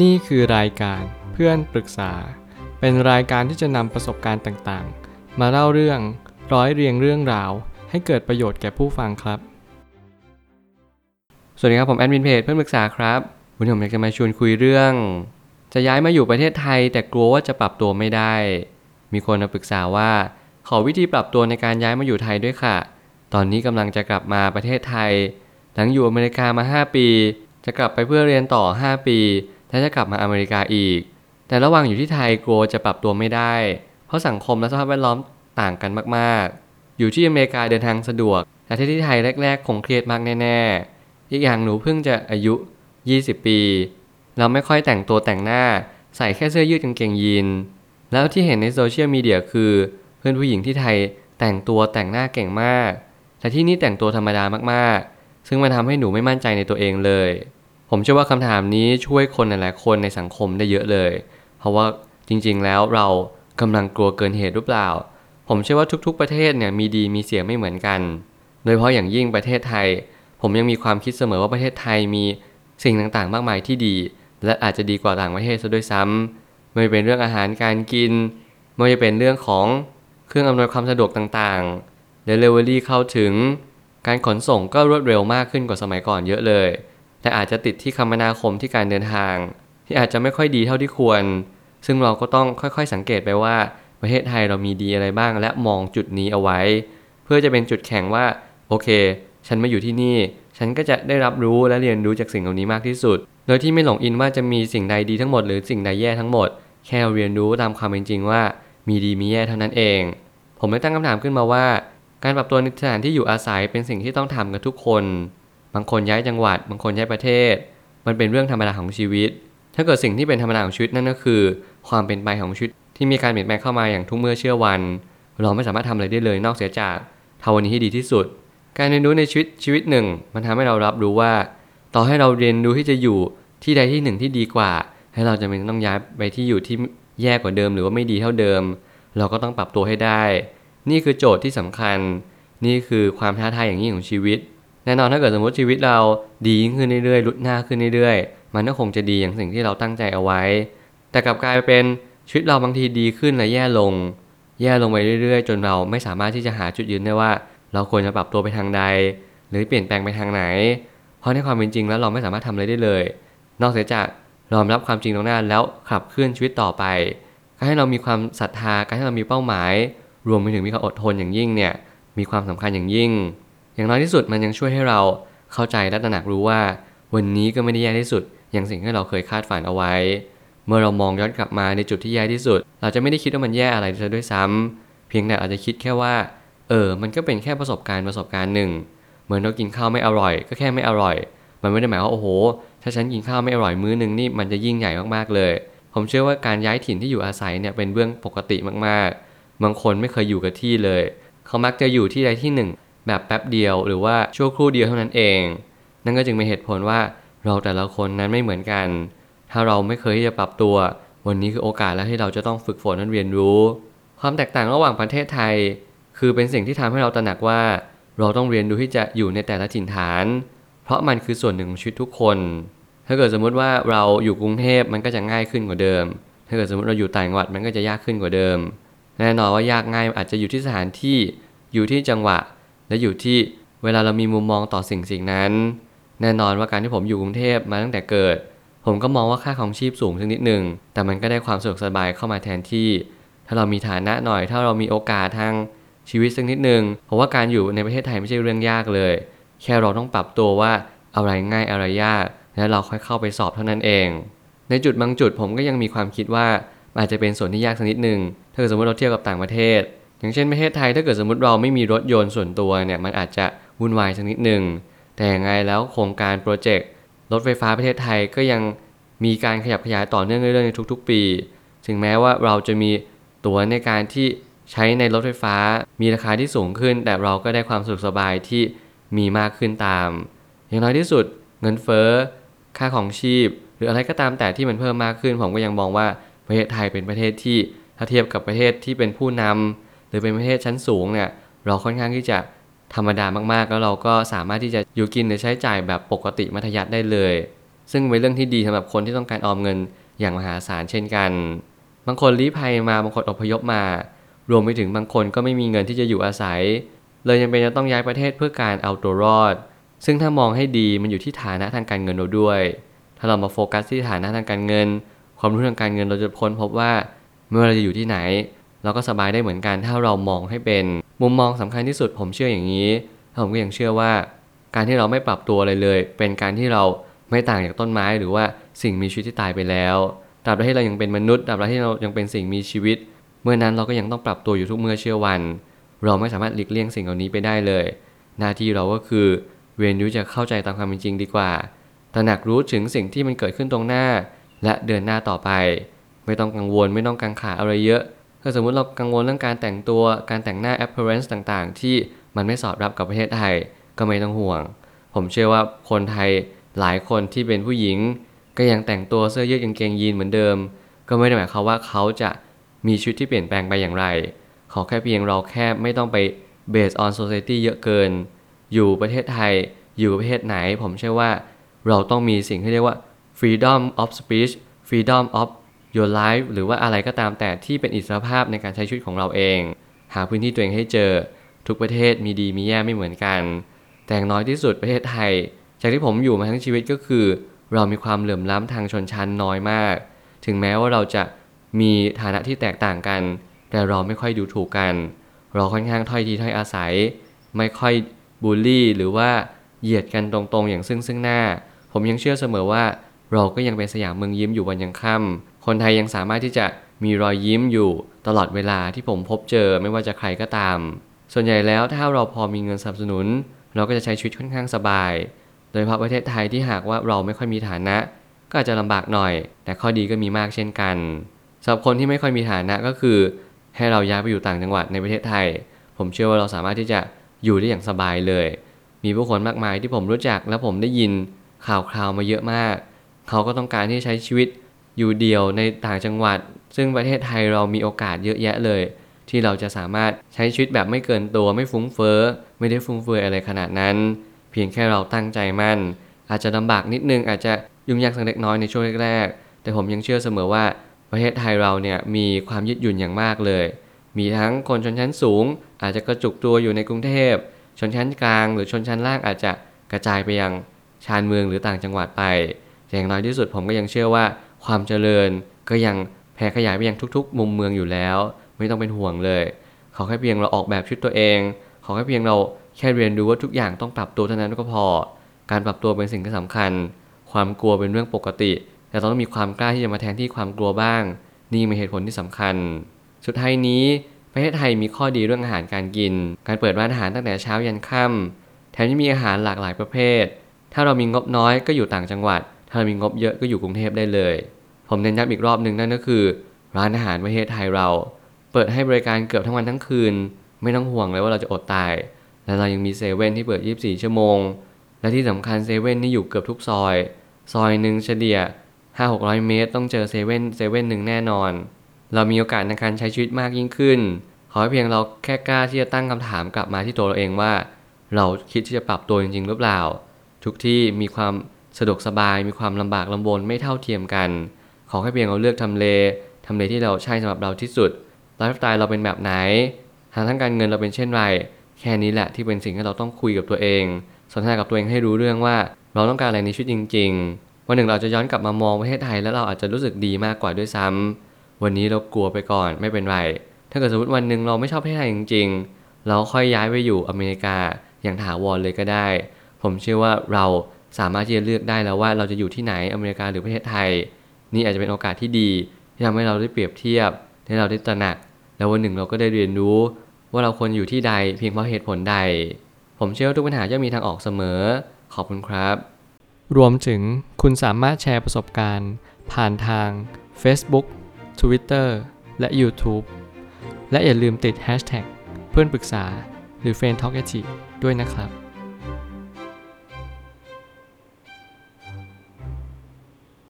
นี่คือรายการเพื่อนปรึกษา เป็นรายการที่จะนำประสบการณ์ต่างๆ มาเล่าเรื่องร้อยเรียงเรื่องราว ให้เกิดประโยชน์แก่ผู้ฟังครับ สวัสดีครับผมแอดมินเพจเพื่อนปรึกษาครับ วันนี้ผมอยากจะมาชวนคุยเรื่อง จะย้ายมาอยู่ประเทศไทย แต่กลัวว่าจะปรับตัวไม่ได้ มีคนมาปรึกษาว่า ขอวิธีปรับตัวในการย้ายมาอยู่ไทยด้วยค่ะ ตอนนี้กำลังจะกลับมาประเทศไทย หลังอยู่อเมริกามา 5 ปี จะกลับไปเพื่อเรียนต่อ 5 ปี และจะกลับมาอเมริกาอีก แต่ระหว่างอยู่ที่ไทยกลัวจะปรับตัวไม่ได้ เพราะสังคมและสภาพแวดล้อมต่างกันมากๆ อยู่ที่อเมริกาเดินทางสะดวก แต่ที่ที่ไทยแรก ๆ คงเครียดมากแน่ ๆ อีกอย่างหนูเพิ่งจะอายุ 20 ปี เราไม่ค่อยแต่งตัวแต่งหน้า ใส่แค่เสื้อยืดกางเกงยีน แล้วที่เห็นในโซเชียลมีเดียคือเพื่อนผู้หญิงที่ไทยแต่งตัวแต่งหน้าเก่งมาก แต่ที่นี่แต่งตัวธรรมดามากๆ ซึ่งมันทำให้หนูไม่มั่นใจในตัวเองเลย ผมเชื่อว่าคำถามนี้ช่วยคนหลายๆคนในสังคมได้เยอะเลย เพราะว่าจริงๆแล้วเรากำลังกลัวเกินเหตุหรือเปล่า ผมเชื่อว่าทุกๆประเทศเนี่ยมีดีมีเสียไม่เหมือนกัน โดยเฉพาะอย่างยิ่งประเทศไทย ผมยังมีความคิดเสมอว่าประเทศไทยมีสิ่งต่างๆ มากมายที่ดี และอาจจะดีกว่าต่างประเทศซะด้วยซ้ำไม่ว่าจะเป็นเรื่องอาหารการกิน ไม่ว่าจะเป็นเรื่องของเครื่องอำนวยความสะดวกต่างๆ Delivery เข้าถึง การขนส่งก็รวดเร็วมากขึ้นกว่าสมัยก่อนเยอะเลย แต่อาจจะติดที่คมนาคมที่การเดินทาง ที่อาจจะไม่ค่อยดีเท่าที่ควร ซึ่งเราก็ต้องค่อยๆสังเกตไปว่าประเทศไทยเรามีดีอะไรบ้าง และมองจุดนี้เอาไว้ เพื่อจะเป็นจุดแข็งว่าโอเค ฉันมาอยู่ที่นี่ ฉันก็จะได้รับรู้และเรียนรู้จากสิ่งเหล่านี้มากที่สุด โดยที่ไม่หลงอินว่าจะมีสิ่งใดดีทั้งหมดหรือสิ่งใดแย่ทั้งหมด แค่เรียนรู้ตามความเป็นจริงว่ามีดีมีแย่เท่านั้นเอง ผมเลยตั้งคำถามขึ้นมาว่า การปรับตัวในสถานที่อยู่อาศัยเป็นสิ่งที่ต้องทำกันทุกคน บางคนย้ายจังหวัด บางคนย้ายประเทศ มันเป็นเรื่องธรรมดาของชีวิต ถ้าเกิดสิ่งที่เป็นธรรมดาของชีวิตนั่นก็คือ ความเป็นไปของชีวิตที่มีการเปลี่ยนแปลงเข้ามาอย่างทุกเมื่อเชื่อวัน เราไม่สามารถทำอะไรได้เลยนอกเสียจากทำวันนี้ให้ดีที่สุด การเรียนรู้ในชีวิตชีวิตหนึ่ง มันทำให้เรารับรู้ว่า ต่อให้เราเรียนรู้ที่จะอยู่ที่ใดที่หนึ่งที่ดีกว่า ให้เราจะเป็นต้องย้ายไปที่อยู่ที่แย่กว่าเดิมหรือว่าไม่ดีเท่าเดิม เราก็ต้องปรับตัวให้ได้ นี่คือโจทย์ที่สำคัญ นี่คือความท้าทายอย่างยิ่งของชีวิต แน่นอนถ้าเกิดสมมติชีวิตเราดีขึ้นเรื่อยๆลุดหน้าขึ้นเรื่อยๆ มันก็คงจะดีอย่างสิ่งที่เราตั้งใจเอาไว้ แต่กลับกลายเป็นชีวิตเราบางทีดีขึ้นและแย่ลง แย่ลงไปเรื่อยๆ จนเราไม่สามารถที่จะหาจุดยืนได้ว่า เราควรจะปรับตัวไปทางใด หรือเปลี่ยนแปลงไปทางไหน เพราะในความเป็นจริงแล้วเราไม่สามารถทำอะไรได้เลย นอกเสียจากยอมรับความจริงตรงหน้าแล้วขับเคลื่อนชีวิตต่อไป การให้เรามีความศรัทธาการให้เรามีเป้าหมาย รวมไปถึงมีความอดทนอย่างยิ่งเนี่ยมีความสำคัญอย่างยิ่ง อย่างน้อยที่สุดมันยังช่วยให้เราเข้าใจและตระหนักรู้ว่า วันนี้ก็ไม่ได้แย่ที่สุด อย่างสิ่งที่เราเคยคาดฝันเอาไว้ เมื่อเรามองย้อนกลับมาในจุดที่แย่ที่สุด เราจะไม่ได้คิดว่ามันแย่อะไรซะด้วยซ้ำเพียงแต่อาจจะคิดแค่ว่า เออ มันก็เป็นแค่ประสบการณ์ประสบการณ์หนึ่ง เหมือนเรากินข้าวไม่อร่อย ก็แค่ไม่อร่อย มันไม่ได้หมายว่าโอ้โห ถ้าฉันกินข้าวไม่อร่อยมื้อนึงนี่มันจะยิ่งใหญ่มากๆเลย ผมเชื่อว่าการย้ายถิ่นที่อยู่อาศัยเนี่ยเป็นเรื่องปกติมากๆ บางคนไม่เคยอยู่กับที่เลย เขามักจะอยู่ที่ใดที่หนึ่ง แบบแป๊บเดียวหรือว่าชั่วครู่เดียวเท่านั้นเอง นั่นก็จึงเป็นเหตุผลว่าเราแต่ละคนนั้นไม่เหมือนกัน ถ้าเราไม่เคยที่จะปรับตัว วันนี้คือโอกาสแล้วที่เราจะต้องฝึกฝนและเรียนรู้ ความแตกต่างระหว่างประเทศไทย คือเป็นสิ่งที่ทำให้เราตระหนักว่า เราต้องเรียนรู้ที่จะอยู่ในแต่ละถิ่นฐาน เพราะมันคือส่วนหนึ่งของชีวิตทุกคน ถ้าเกิดสมมุติว่าเราอยู่กรุงเทพมันก็จะง่ายขึ้นกว่าเดิม ถ้าเกิดสมมติเราอยู่ต่างจังหวัดมันก็จะยากขึ้นกว่าเดิม แน่นอนว่ายากง่ายอาจจะอยู่ที่สถานที่อยู่ที่จังหวะ และอยู่ที่เวลาเรามีมุมมองต่อสิ่งสิ่งนั้น แน่นอนว่าการที่ผมอยู่กรุงเทพมาตั้งแต่เกิด ผมก็มองว่าค่าของชีพสูงสักนิดหนึ่งแต่มันก็ได้ความสะดวกสบายเข้ามาแทนที่ ถ้าเรามีฐานะหน่อย ถ้าเรามีโอกาสทางชีวิตสักนิดหนึ่งผมว่าการอยู่ในประเทศไทยไม่ใช่เรื่องยากเลย แค่เราต้องปรับตัวว่าอะไรง่ายอะไรยากแล้วเราค่อยเข้าไปสอบเท่านั้นเอง ในจุดบางจุดผมก็ยังมีความคิดว่าอาจจะเป็นส่วนที่ยากสักนิดหนึ่งถ้าเกิดสมมติเราเทียบกับต่างประเทศ อย่างเช่นประเทศไทยถ้าเกิดสมมติเราไม่มีรถยนต์ส่วนตัวเนี่ยมันอาจจะวุ่นวายสักนิดหนึ่งแต่ยังไงแล้วโครงการโปรเจกต์รถไฟฟ้าประเทศไทยก็ยังมีการขยับขยายต่อเนื่องเรื่อยๆในทุก ๆ ปี ถึงแม้ว่าเราจะมีตั๋วในการที่ใช้ในรถไฟฟ้ามีราคาที่สูงขึ้น แต่เราก็ได้ความสะดวกสบายที่มีมากขึ้นตาม อย่างน้อยที่สุดเงินเฟ้อ ค่าของชีพ หรืออะไรก็ตามแต่ที่มันเพิ่มมากขึ้น ผมก็ยังมองว่าประเทศไทยเป็นประเทศที่ถ้าเทียบกับประเทศที่เป็นผู้นำ หรือเป็นประเทศชั้นสูงเนี่ยเราค่อนข้างที่จะธรรมดามากๆ แล้วเราก็สามารถที่จะอยู่กินหรือใช้จ่ายแบบปกติมัธยัติได้เลย ซึ่งเป็นเรื่องที่ดีสำหรับคนที่ต้องการออมเงินอย่างมหาศาลเช่นกัน บางคนลี้ภัยมาบางคนอพยพมา รวมไปถึงบางคนก็ไม่มีเงินที่จะอยู่อาศัย เลยยังเป็นจะต้องย้ายประเทศเพื่อการเอาตัวรอด ซึ่งถ้ามองให้ดีมันอยู่ที่ฐานะทางการเงินเราด้วย ถ้าเรามาโฟกัสที่ฐานะทางการเงิน ความรู้ทางการเงินเราจะค้นพบว่าไม่ว่าเราจะอยู่ที่ไหน เราก็สบายได้เหมือนกันถ้าเรามองให้เป็นมุมมองสำคัญที่สุดผมเชื่ออย่างนี้ผมก็ยังเชื่อว่า การที่เราไม่ปรับตัวอะไรเลย เป็นการที่เราไม่ต่างจากต้นไม้หรือว่าสิ่งมีชีวิตที่ตายไปแล้วตราบใดที่เรายังเป็นมนุษย์ตราบใดที่เรายังเป็นสิ่งมีชีวิต เมื่อนั้นเราก็ยังต้องปรับตัวอยู่ทุกเมื่อเชื่อวัน เราไม่สามารถหลีกเลี่ยงสิ่งเหล่านี้ไปได้เลย หน้าที่เราก็คือ เรียนรู้จะเข้าใจตามความเป็นจริงดีกว่าตระหนักรู้ถึงสิ่งที่มันเกิดขึ้นตรงหน้า และเดินหน้าต่อไป ไม่ต้องกังวลไม่ต้องกังขาอะไรเยอะ ถ้าสมมุติเรากังวลเรื่องการแต่งตัวการแต่งหน้า appearance ต่างๆ ที่มันไม่สอดรับกับประเทศไทยก็ไม่ต้องห่วง ผมเชื่อว่าคนไทยหลายคนที่เป็นผู้หญิง ก็ยังแต่งตัวเสื้อยืดกางเกงยีนเหมือนเดิม ก็ไม่ได้หมายความว่าเขาจะมีชีวิตที่เปลี่ยนแปลงไปอย่างไร ขอแค่เพียงเราแค่ไม่ต้องไป based on society เยอะเกิน อยู่ประเทศไทยอยู่ประเทศไหน ผมเชื่อว่าเราต้องมีสิ่งที่เรียกว่า freedom of speech freedom of your life หรือว่าอะไรก็ตามแต่ที่เป็นอิสรภาพในการใช้ชีวิตของเราเอง หาพื้นที่ตัวเองให้เจอ ทุกประเทศมีดีมีแย่ไม่เหมือนกัน แต่อย่างน้อยที่สุดประเทศไทย จากที่ผมอยู่มาทั้งชีวิตก็คือ เรามีความเหลื่อมล้ำทางชนชั้นน้อยมาก ถึงแม้ว่าเราจะมีฐานะที่แตกต่างกัน แต่เราไม่ค่อยดูถูกกัน เราค่อนข้างถ้อยทีถ้อยอาศัย ไม่ค่อยบูลลี่หรือว่าเหยียดกันตรงๆ อย่างซึ่งซึ่งหน้า ผมยังเชื่อเสมอว่า เราก็ยังเป็นสยามเมืองยิ้มอยู่วันยังค่ำ คนไทยยังสามารถที่จะมีรอยยิ้มอยู่ตลอดเวลาที่ผมพบเจอไม่ว่าจะใครก็ตาม ส่วนใหญ่แล้วถ้าเราพอมีเงินสนับสนุน เราก็จะใช้ชีวิตค่อนข้างสบาย โดยเฉพาะประเทศไทยที่หากว่าเราไม่ค่อยมีฐานะ ก็อาจจะลำบากหน่อย แต่ข้อดีก็มีมากเช่นกันสำหรับคนที่ไม่ค่อยมีฐานะก็คือ ให้เราย้ายไปอยู่ต่างจังหวัดในประเทศไทย ผมเชื่อว่าเราสามารถที่จะอยู่ได้อย่างสบายเลย มีผู้คนมากมายที่ผมรู้จักและผมได้ยินข่าวคราวมาเยอะมาก เขาก็ต้องการที่จะใช้ชีวิต อยู่เดียวในต่างจังหวัด ซึ่งประเทศไทยเรามีโอกาสเยอะแยะเลย ที่เราจะสามารถใช้ชีวิตแบบไม่เกินตัวไม่ฟุ้งเฟ้อไม่ได้ฟุ้งเฟือยอะไรขนาดนั้น เพียงแค่เราตั้งใจมั่น อาจจะลำบากนิดนึงอาจจะยุ่งยากสักเล็กน้อยในช่วงแรกๆแต่ผมยังเชื่อเสมอว่าประเทศไทยเราเนี่ยมีความยืดหยุ่นอย่างมากเลย มีทั้งคนชนชั้นสูง อาจจะกระจุกตัวอยู่ในกรุงเทพชนชั้นกลางหรือชนชั้นล่างอาจจะกระจายไปยังชานเมืองหรือต่างจังหวัดไปแต่อย่างน้อยที่สุดผมก็ยังเชื่อว่า ความเจริญก็ยังแผ่ขยายไปยังทุกๆ มุมเมืองอยู่แล้ว ไม่ต้องเป็นห่วงเลย ขอแค่เพียงเราออกแบบชุดตัวเอง ขอแค่เพียงเราแค่เรียนรู้ว่าทุกอย่างต้องปรับตัวเท่านั้นก็พอ การปรับตัวเป็นสิ่งที่สำคัญ ความกลัวเป็นเรื่องปกติ แต่เราต้องมีความกล้าที่จะมาแทนที่ความกลัวบ้าง นี่เป็นเหตุผลที่สำคัญ สุดท้ายนี้ประเทศไทยมีข้อดีเรื่องอาหารการกิน การเปิดร้านอาหารตั้งแต่เช้ายันค่ำแถมยังมีอาหารหลากหลายประเภท ถ้าเรามีงบน้อยก็อยู่ต่างจังหวัด ถ้าเรามีงบเยอะก็อยู่กรุงเทพได้เลย ผมเน้นย้ำอีกรอบหนึ่งนั่นก็คือ ร้านอาหารประเทศไทยเรา เปิดให้บริการเกือบทั้งวันทั้งคืน ไม่ต้องห่วงเลยว่าเราจะอดตาย และเรายังมีเซเว่นที่เปิด 24 ชั่วโมง และที่สำคัญเซเว่นนี่อยู่เกือบทุกซอย ซอยหนึ่งเฉลี่ย 5-600 เมตร ต้องเจอเซเว่นเซเว่นหนึ่งแน่นอน เรามีโอกาสในการใช้ชีวิตมากยิ่งขึ้น ขอให้เพียงเราแค่กล้าที่จะตั้งคำถามกลับมาที่ตัวเราเองว่า เราคิดที่จะปรับตัวจริงๆหรือเปล่า ทุกที่มีความ สะดวกสบายมีความลำบากลำบนไม่เท่าเทียมกัน ขอแค่เพียงเราเลือกทำเลทำเลที่เราใช่สำหรับเราที่สุดไลฟ์สไตล์เราเป็นแบบไหนทางทั้งการเงินเราเป็นเช่นไร แค่นี้แหละที่เป็นสิ่งที่เราต้องคุยกับตัวเอง สนทนากับตัวเองให้รู้เรื่องว่า เราต้องการอะไรในชีวิตจริง ๆ วันหนึ่งเราจะย้อนกลับมามองประเทศไทยแล้วเราอาจจะรู้สึกดีมากกว่าด้วยซ้ำวันนี้เรากลัวไปก่อนไม่เป็นไร ถ้าเกิดสมมติวันหนึ่งเราไม่ชอบประเทศไทยจริง ๆ เราค่อยย้ายไปอยู่อเมริกาอย่างถาวรเลยก็ได้ ผมเชื่อว่าเรา สามารถที่จะเลือกได้แล้วว่าเราจะอยู่ที่ไหนอเมริกาหรือประเทศไทย นี่อาจจะเป็นโอกาสที่ดี ที่ทำให้เราได้เปรียบเทียบให้เราได้ตระหนัก แล้ววันหนึ่งเราก็ได้เรียนรู้ ว่าเราควรอยู่ที่ใดเพียงเพราะเหตุผลใด ผมเชื่อว่าทุกปัญหาย่อมมีทางออกเสมอ ขอบคุณครับ รวมถึงคุณสามารถแชร์ประสบการณ์ ผ่านทาง Facebook Twitter และ YouTube และอย่าลืมติด Hashtag เพื่อนปรึกษาหรือ f r ร e n d t a l k ด้วยนะครับ